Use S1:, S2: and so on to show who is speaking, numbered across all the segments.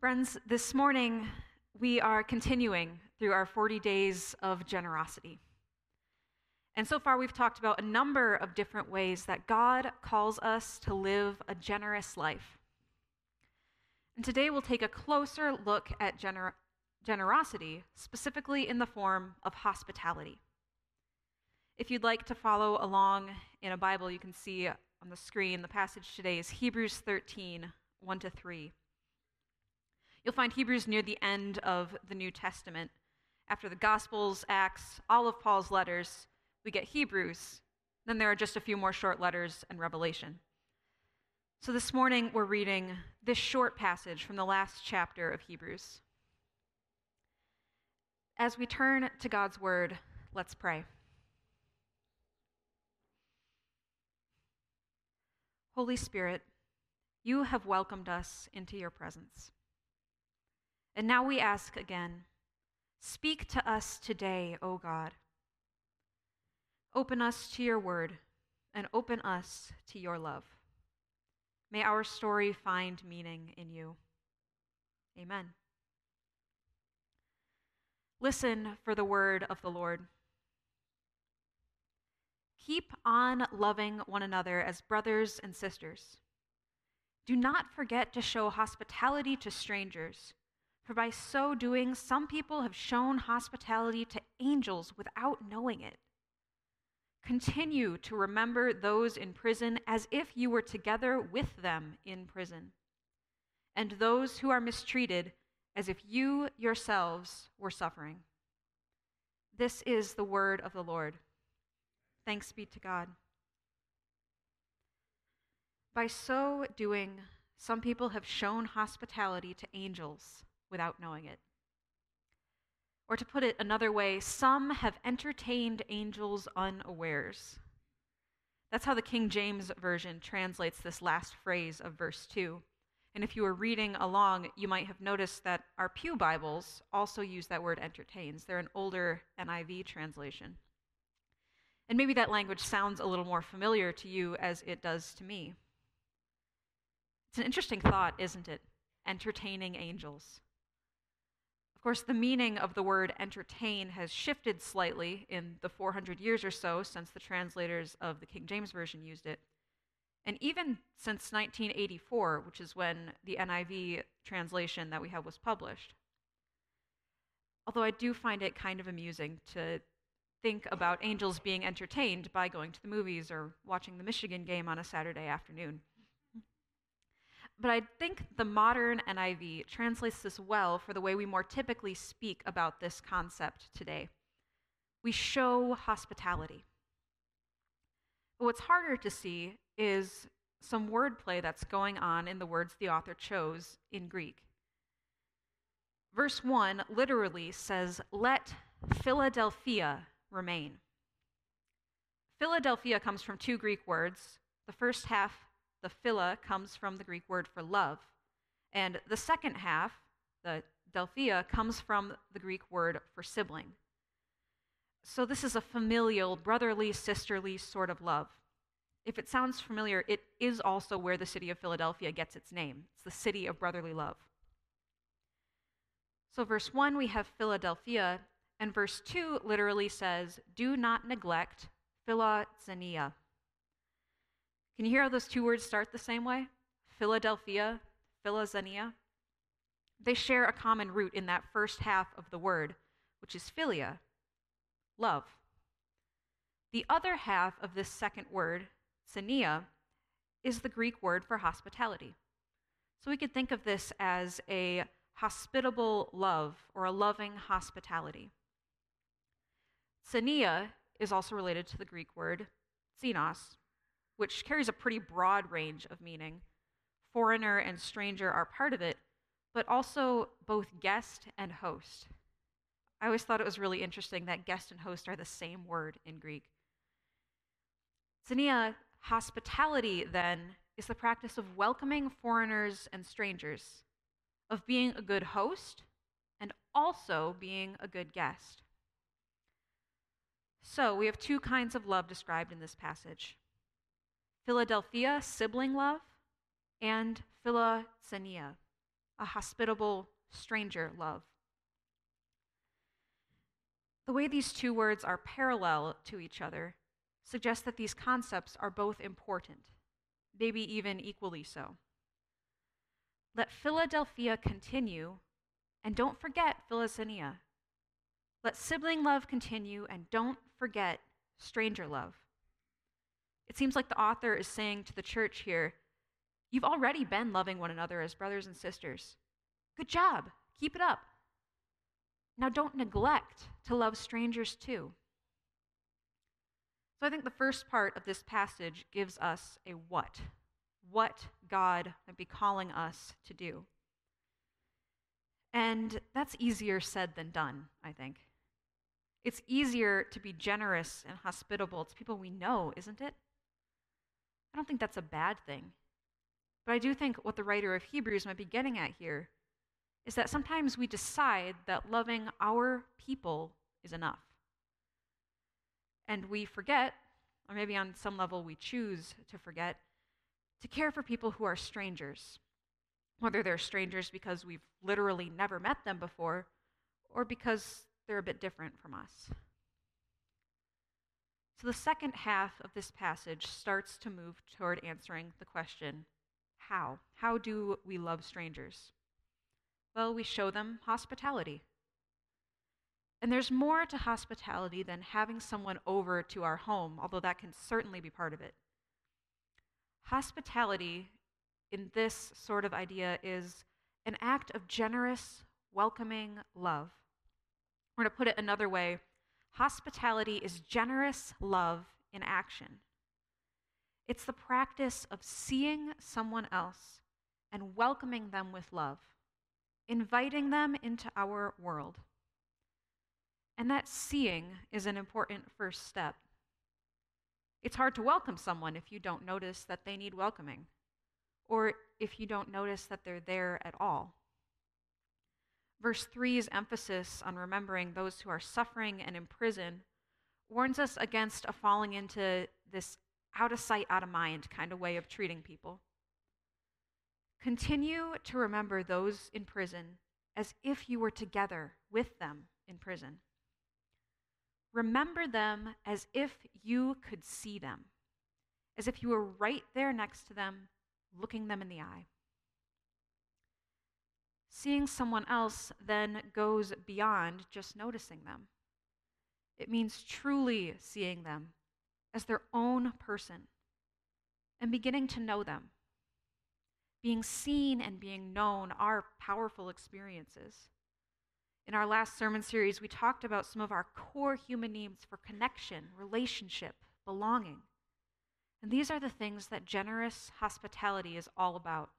S1: Friends, this morning we are continuing through our 40 days of generosity. And so far, we've talked about a number of different ways that God calls us to live a generous life. And today we'll take a closer look at gener- generosity, specifically in the form of hospitality. If you'd like to follow along in a Bible, you can see on the screen the passage today is Hebrews 13 1 to 3. You'll find Hebrews near the end of the New Testament. After the Gospels, Acts, all of Paul's letters, we get Hebrews. Then there are just a few more short letters and Revelation. So this morning we're reading this short passage from the last chapter of Hebrews. As we turn to God's word, let's pray. Holy Spirit, you have welcomed us into your presence. And now we ask again speak to us today, O God. Open us to your word and open us to your love. May our story find meaning in you. Amen. Listen for the word of the Lord. Keep on loving one another as brothers and sisters. Do not forget to show hospitality to strangers for by so doing, some people have shown hospitality to angels without knowing it. Continue to remember those in prison as if you were together with them in prison, and those who are mistreated as if you yourselves were suffering. This is the word of the Lord. Thanks be to God. By so doing, some people have shown hospitality to angels without knowing it. Or to put it another way, some have entertained angels unawares. That's how the King James Version translates this last phrase of verse 2. And if you were reading along, you might have noticed that our Pew Bibles also use that word entertains. They're an older NIV translation. And maybe that language sounds a little more familiar to you as it does to me. It's an interesting thought, isn't it? Entertaining angels. Of course, the meaning of the word entertain has shifted slightly in the 400 years or so since the translators of the King James Version used it. And even since 1984, which is when the NIV translation that we have was published. Although I do find it kind of amusing to think about angels being entertained by going to the movies or watching the Michigan game on a Saturday afternoon. But I think the modern NIV translates this well for the way we more typically speak about this concept today. We show hospitality. But what's harder to see is some wordplay that's going on in the words the author chose in Greek. Verse 1 literally says, Let Philadelphia remain. Philadelphia comes from two Greek words. The first half the phila comes from the Greek word for love. And the second half, the delphia, comes from the Greek word for sibling. So this is a familial, brotherly, sisterly sort of love. If it sounds familiar, it is also where the city of Philadelphia gets its name. It's the city of brotherly love. So, verse 1, we have Philadelphia, and verse 2 literally says, Do not neglect philoxenia. Can you hear how those two words start the same way? Philadelphia, philoxenia. They share a common root in that first half of the word, which is philia, love. The other half of this second word, xenia, is the Greek word for hospitality. So we could think of this as a hospitable love or a loving hospitality. Xenia is also related to the Greek word xenos, which carries a pretty broad range of meaning. Foreigner and stranger are part of it, but also both guest and host. I always thought it was really interesting that guest and host are the same word in Greek. Xenia, hospitality, then, is the practice of welcoming foreigners and strangers, of being a good host, and also being a good guest. So, we have two kinds of love described in this passage Philadelphia, sibling love, and philoxenia, a hospitable stranger love. The way these two words are parallel to each other suggests that these concepts are both important, maybe even equally so. Let Philadelphia continue, and don't forget Philoxenia. Let sibling love continue, and don't forget stranger love. It seems like the author is saying to the church here You've already been loving one another as brothers and sisters. Good job. Keep it up. Now, don't neglect to love strangers too. So, I think the first part of this passage gives us a what. What God might be calling us to do. And that's easier said than done, I think. It's easier to be generous and hospitable to people we know, isn't it? I don't think that's a bad thing. But I do think what the writer of Hebrews might be getting at here is that sometimes we decide that loving our people is enough. And we forget, or maybe on some level we choose to forget, to care for people who are strangers. Whether they're strangers because we've literally never met them before, or because they're a bit different from us. So the second half of this passage starts to move toward answering the question how? How do we love strangers? Well, we show them hospitality. And there's more to hospitality than having someone over to our home, although that can certainly be part of it. Hospitality in this sort of idea is an act of generous, welcoming love. Or to put it another way, hospitality is generous love in action. It's the practice of seeing someone else and welcoming them with love inviting them into our world. And that seeing is an important first step. It's hard to welcome someone if you don't notice that they need welcoming, or if you don't notice that they're there at all. Verse 3's emphasis on remembering those who are suffering and in prison warns us against a falling into this out of sight, out of mind kind of way of treating people. Continue to remember those in prison as if you were together with them in prison. Remember them as if you could see them, as if you were right there next to them, looking them in the eye. Seeing someone else then goes beyond just noticing them. It means truly seeing them as their own person and beginning to know them being seen and being known are powerful experiences. In our last sermon series, we talked about some of our core human needs for connection, relationship, belonging. And these are the things that generous hospitality is all about.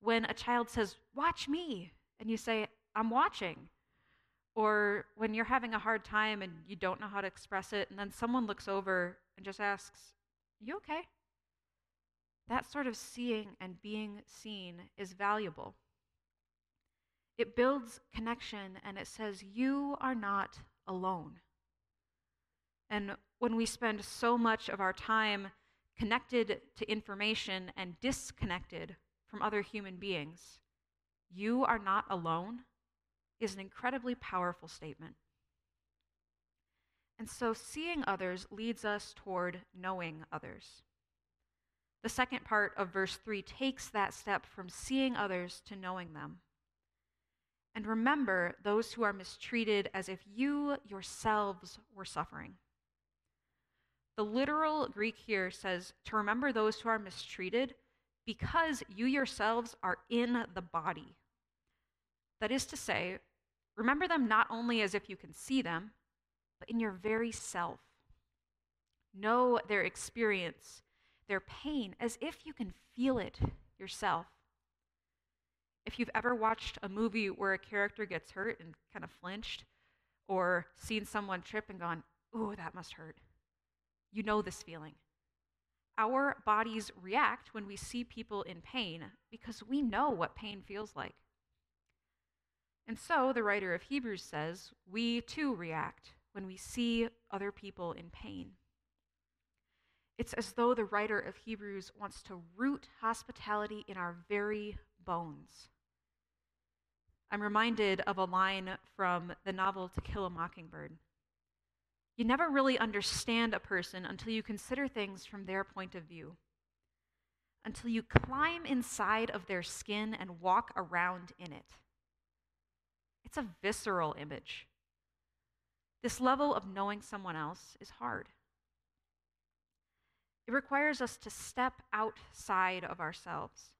S1: When a child says, Watch me, and you say, I'm watching, or when you're having a hard time and you don't know how to express it, and then someone looks over and just asks, You okay? That sort of seeing and being seen is valuable. It builds connection and it says, You are not alone. And when we spend so much of our time connected to information and disconnected from other human beings, you are not alone is an incredibly powerful statement. And so seeing others leads us toward knowing others. The second part of verse 3 takes that step from seeing others to knowing them. And remember those who are mistreated as if you yourselves were suffering. The literal Greek here says to remember those who are mistreated because you yourselves are in the body. That is to say, remember them not only as if you can see them, but in your very self. Know their experience their pain as if you can feel it yourself. If you've ever watched a movie where a character gets hurt and kind of flinched, or seen someone trip and gone, ooh, that must hurt, you know this feeling. Our bodies react when we see people in pain because we know what pain feels like. And so the writer of Hebrews says, we too react when we see other people in pain. It's as though the writer of Hebrews wants to root hospitality in our very bones. I'm reminded of a line from the novel To Kill a Mockingbird. You never really understand a person until you consider things from their point of view, until you climb inside of their skin and walk around in it. It's a visceral image. This level of knowing someone else is hard. It requires us to step outside of ourselves,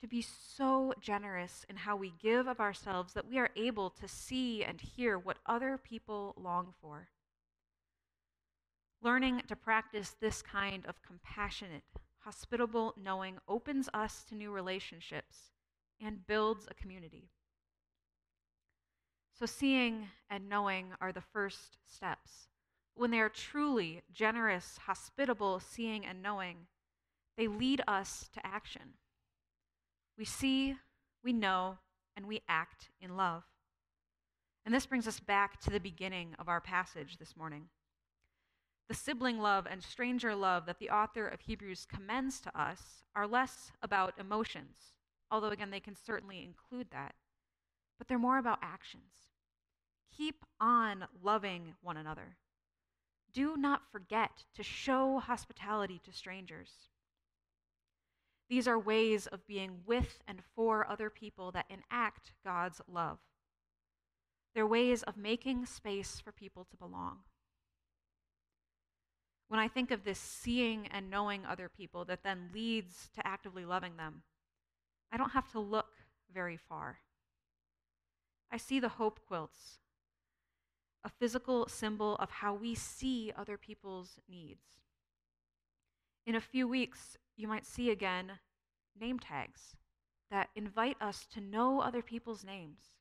S1: to be so generous in how we give of ourselves that we are able to see and hear what other people long for. Learning to practice this kind of compassionate, hospitable knowing opens us to new relationships and builds a community. So, seeing and knowing are the first steps. When they are truly generous, hospitable, seeing and knowing, they lead us to action. We see, we know, and we act in love. And this brings us back to the beginning of our passage this morning. The sibling love and stranger love that the author of Hebrews commends to us are less about emotions, although, again, they can certainly include that, but they're more about actions. Keep on loving one another. Do not forget to show hospitality to strangers. These are ways of being with and for other people that enact God's love. They're ways of making space for people to belong. When I think of this seeing and knowing other people that then leads to actively loving them, I don't have to look very far. I see the hope quilts, a physical symbol of how we see other people's needs. In a few weeks, you might see again name tags that invite us to know other people's names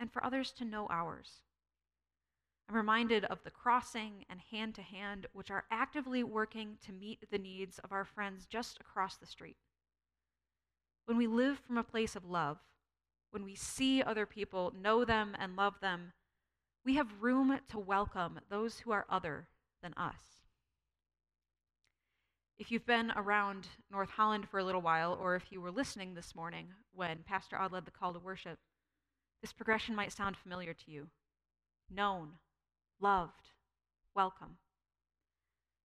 S1: and for others to know ours. I'm reminded of the crossing and hand to hand, which are actively working to meet the needs of our friends just across the street. When we live from a place of love, when we see other people, know them, and love them, we have room to welcome those who are other than us. If you've been around North Holland for a little while, or if you were listening this morning when Pastor Odd led the call to worship, this progression might sound familiar to you. Known, loved, welcome.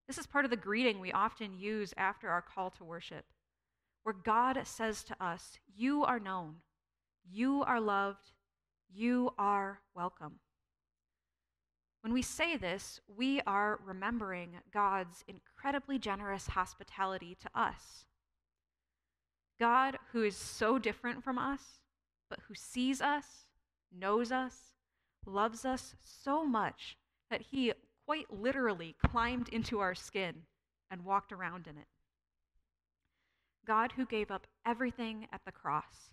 S1: This is part of the greeting we often use after our call to worship, where God says to us, You are known, you are loved, you are welcome. When we say this, we are remembering God's incredibly generous hospitality to us. God, who is so different from us, but who sees us, knows us, loves us so much that he quite literally climbed into our skin and walked around in it. God, who gave up everything at the cross,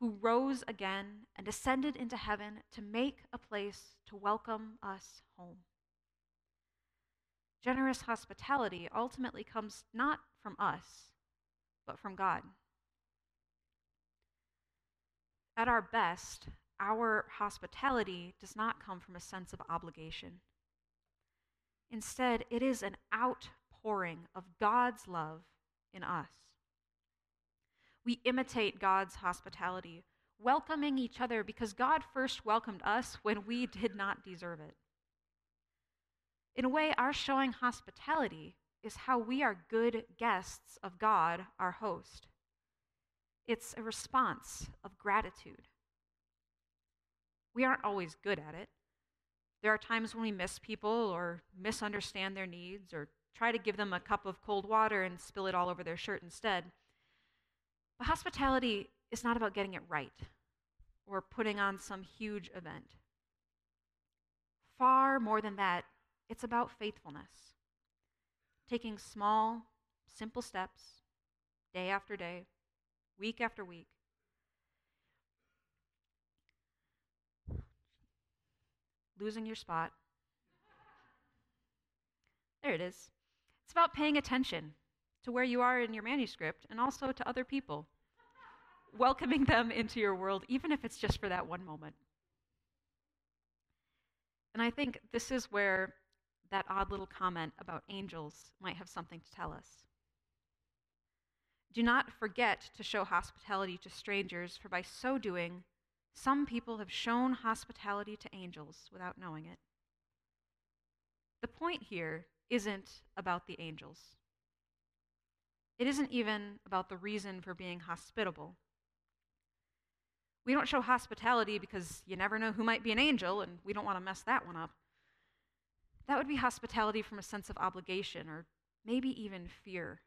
S1: who rose again and ascended into heaven to make a place to welcome us home. Generous hospitality ultimately comes not from us, but from God. At our best, our hospitality does not come from a sense of obligation. Instead, it is an outpouring of God's love in us. We imitate God's hospitality, welcoming each other because God first welcomed us when we did not deserve it. In a way, our showing hospitality is how we are good guests of God, our host. It's a response of gratitude. We aren't always good at it. There are times when we miss people or misunderstand their needs or try to give them a cup of cold water and spill it all over their shirt instead. But hospitality is not about getting it right or putting on some huge event. Far more than that, it's about faithfulness. Taking small, simple steps, day after day, week after week, losing your spot. There it is. It's about paying attention to where you are in your manuscript and also to other people, welcoming them into your world, even if it's just for that one moment. And I think this is where that odd little comment about angels might have something to tell us. Do not forget to show hospitality to strangers, for by so doing, some people have shown hospitality to angels without knowing it. The point here isn't about the angels. It isn't even about the reason for being hospitable. We don't show hospitality because you never know who might be an angel, and we don't want to mess that one up. That would be hospitality from a sense of obligation or maybe even fear.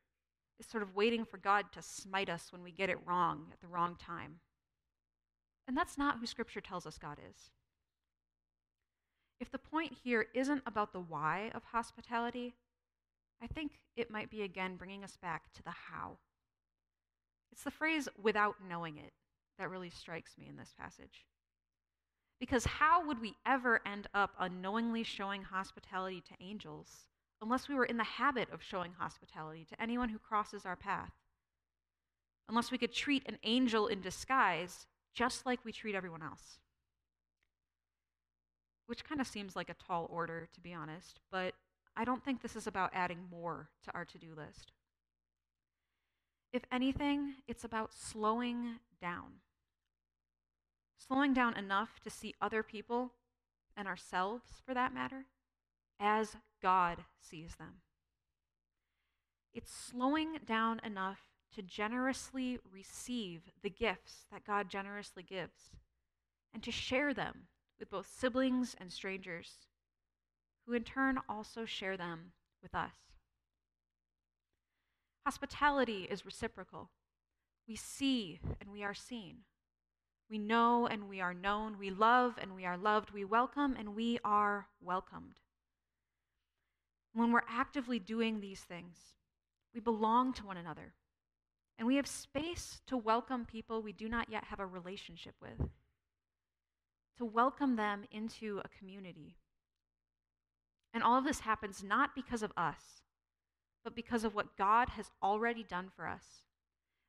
S1: It's sort of waiting for God to smite us when we get it wrong at the wrong time. And that's not who Scripture tells us God is. If the point here isn't about the why of hospitality, I think it might be again bringing us back to the how. It's the phrase without knowing it that really strikes me in this passage. Because how would we ever end up unknowingly showing hospitality to angels unless we were in the habit of showing hospitality to anyone who crosses our path? Unless we could treat an angel in disguise just like we treat everyone else. Which kind of seems like a tall order, to be honest, but I don't think this is about adding more to our to do list. If anything, it's about slowing down. Slowing down enough to see other people, and ourselves for that matter, as God sees them. It's slowing down enough to generously receive the gifts that God generously gives and to share them with both siblings and strangers, who in turn also share them with us. Hospitality is reciprocal. We see and we are seen. We know and we are known. We love and we are loved. We welcome and we are welcomed. When we're actively doing these things, we belong to one another. And we have space to welcome people we do not yet have a relationship with, to welcome them into a community. And all of this happens not because of us, but because of what God has already done for us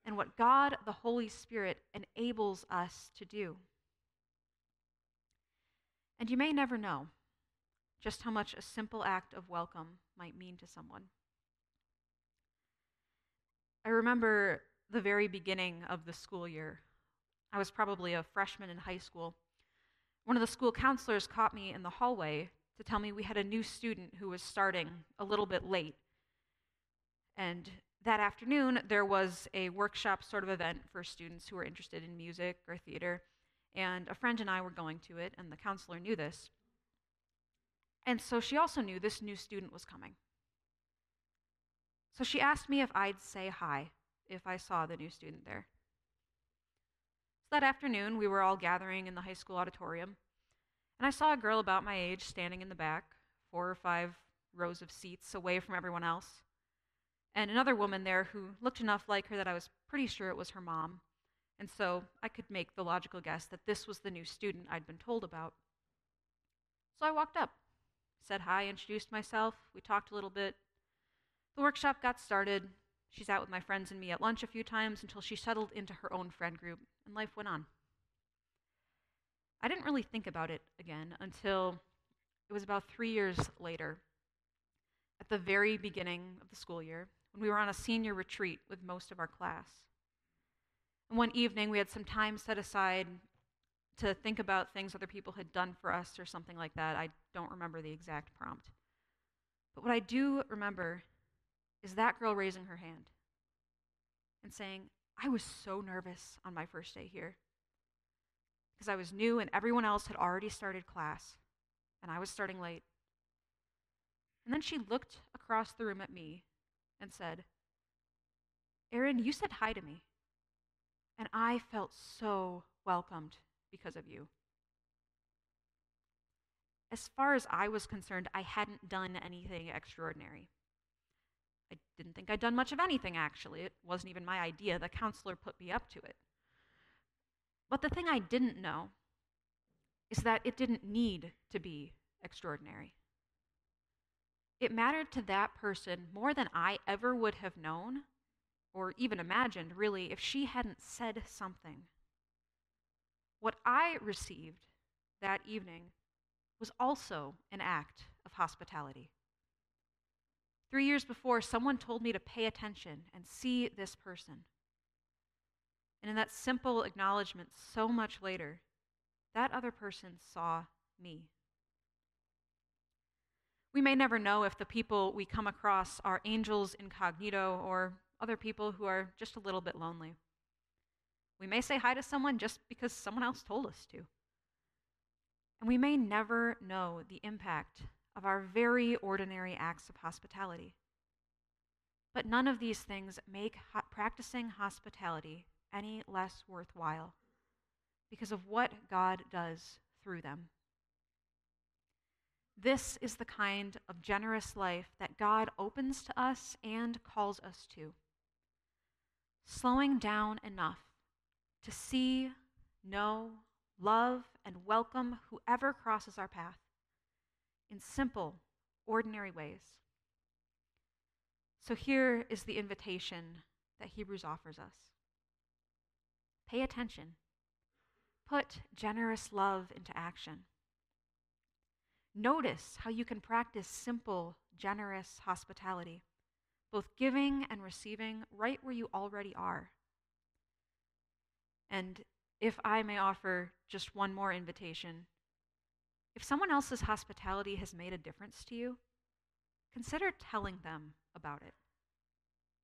S1: and what God, the Holy Spirit, enables us to do. And you may never know just how much a simple act of welcome might mean to someone. I remember the very beginning of the school year. I was probably a freshman in high school. One of the school counselors caught me in the hallway to tell me we had a new student who was starting a little bit late. And that afternoon, there was a workshop sort of event for students who were interested in music or theater. And a friend and I were going to it, and the counselor knew this. And so she also knew this new student was coming. So she asked me if I'd say hi if I saw the new student there. So that afternoon, we were all gathering in the high school auditorium, and I saw a girl about my age standing in the back, four or five rows of seats away from everyone else, and another woman there who looked enough like her that I was pretty sure it was her mom. And so I could make the logical guess that this was the new student I'd been told about. So I walked up, said hi, introduced myself. We talked a little bit, the workshop got started. She's out with my friends and me at lunch a few times until she settled into her own friend group, and life went on. I didn't really think about it again until it was about three years later, at the very beginning of the school year, when we were on a senior retreat with most of our class. And one evening, we had some time set aside to think about things other people had done for us or something like that. I don't remember the exact prompt. But what I do remember is that girl raising her hand and saying, I was so nervous on my first day here because I was new and everyone else had already started class and I was starting late. And then she looked across the room at me and said, Erin, you said hi to me. And I felt so welcomed because of you. As far as I was concerned, I hadn't done anything extraordinary. I didn't think I'd done much of anything, actually. It wasn't even my idea. The counselor put me up to it. But the thing I didn't know is that it didn't need to be extraordinary. It mattered to that person more than I ever would have known or even imagined, really, if she hadn't said something. What I received that evening was also an act of hospitality. Three years before, someone told me to pay attention and see this person. And in that simple acknowledgement, so much later, that other person saw me. We may never know if the people we come across are angels incognito or other people who are just a little bit lonely. We may say hi to someone just because someone else told us to. And we may never know the impact of our very ordinary acts of hospitality. But none of these things make ho- practicing hospitality any less worthwhile because of what God does through them. This is the kind of generous life that God opens to us and calls us to. Slowing down enough to see, know, love, and welcome whoever crosses our path in simple, ordinary ways. So here is the invitation that Hebrews offers us pay attention, put generous love into action. Notice how you can practice simple, generous hospitality, both giving and receiving right where you already are. And if I may offer just one more invitation, if someone else's hospitality has made a difference to you, consider telling them about it,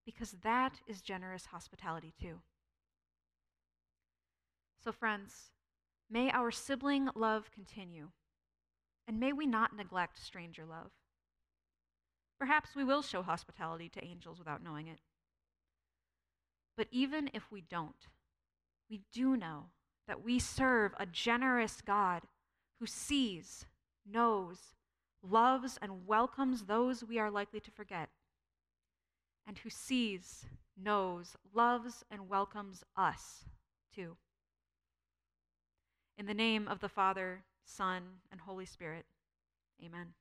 S1: because that is generous hospitality too. So, friends, may our sibling love continue and may we not neglect stranger love. Perhaps we will show hospitality to angels without knowing it. But even if we don't, we do know that we serve a generous God who sees, knows, loves, and welcomes those we are likely to forget, and who sees, knows, loves, and welcomes us too. In the name of the Father, Son, and Holy Spirit. Amen.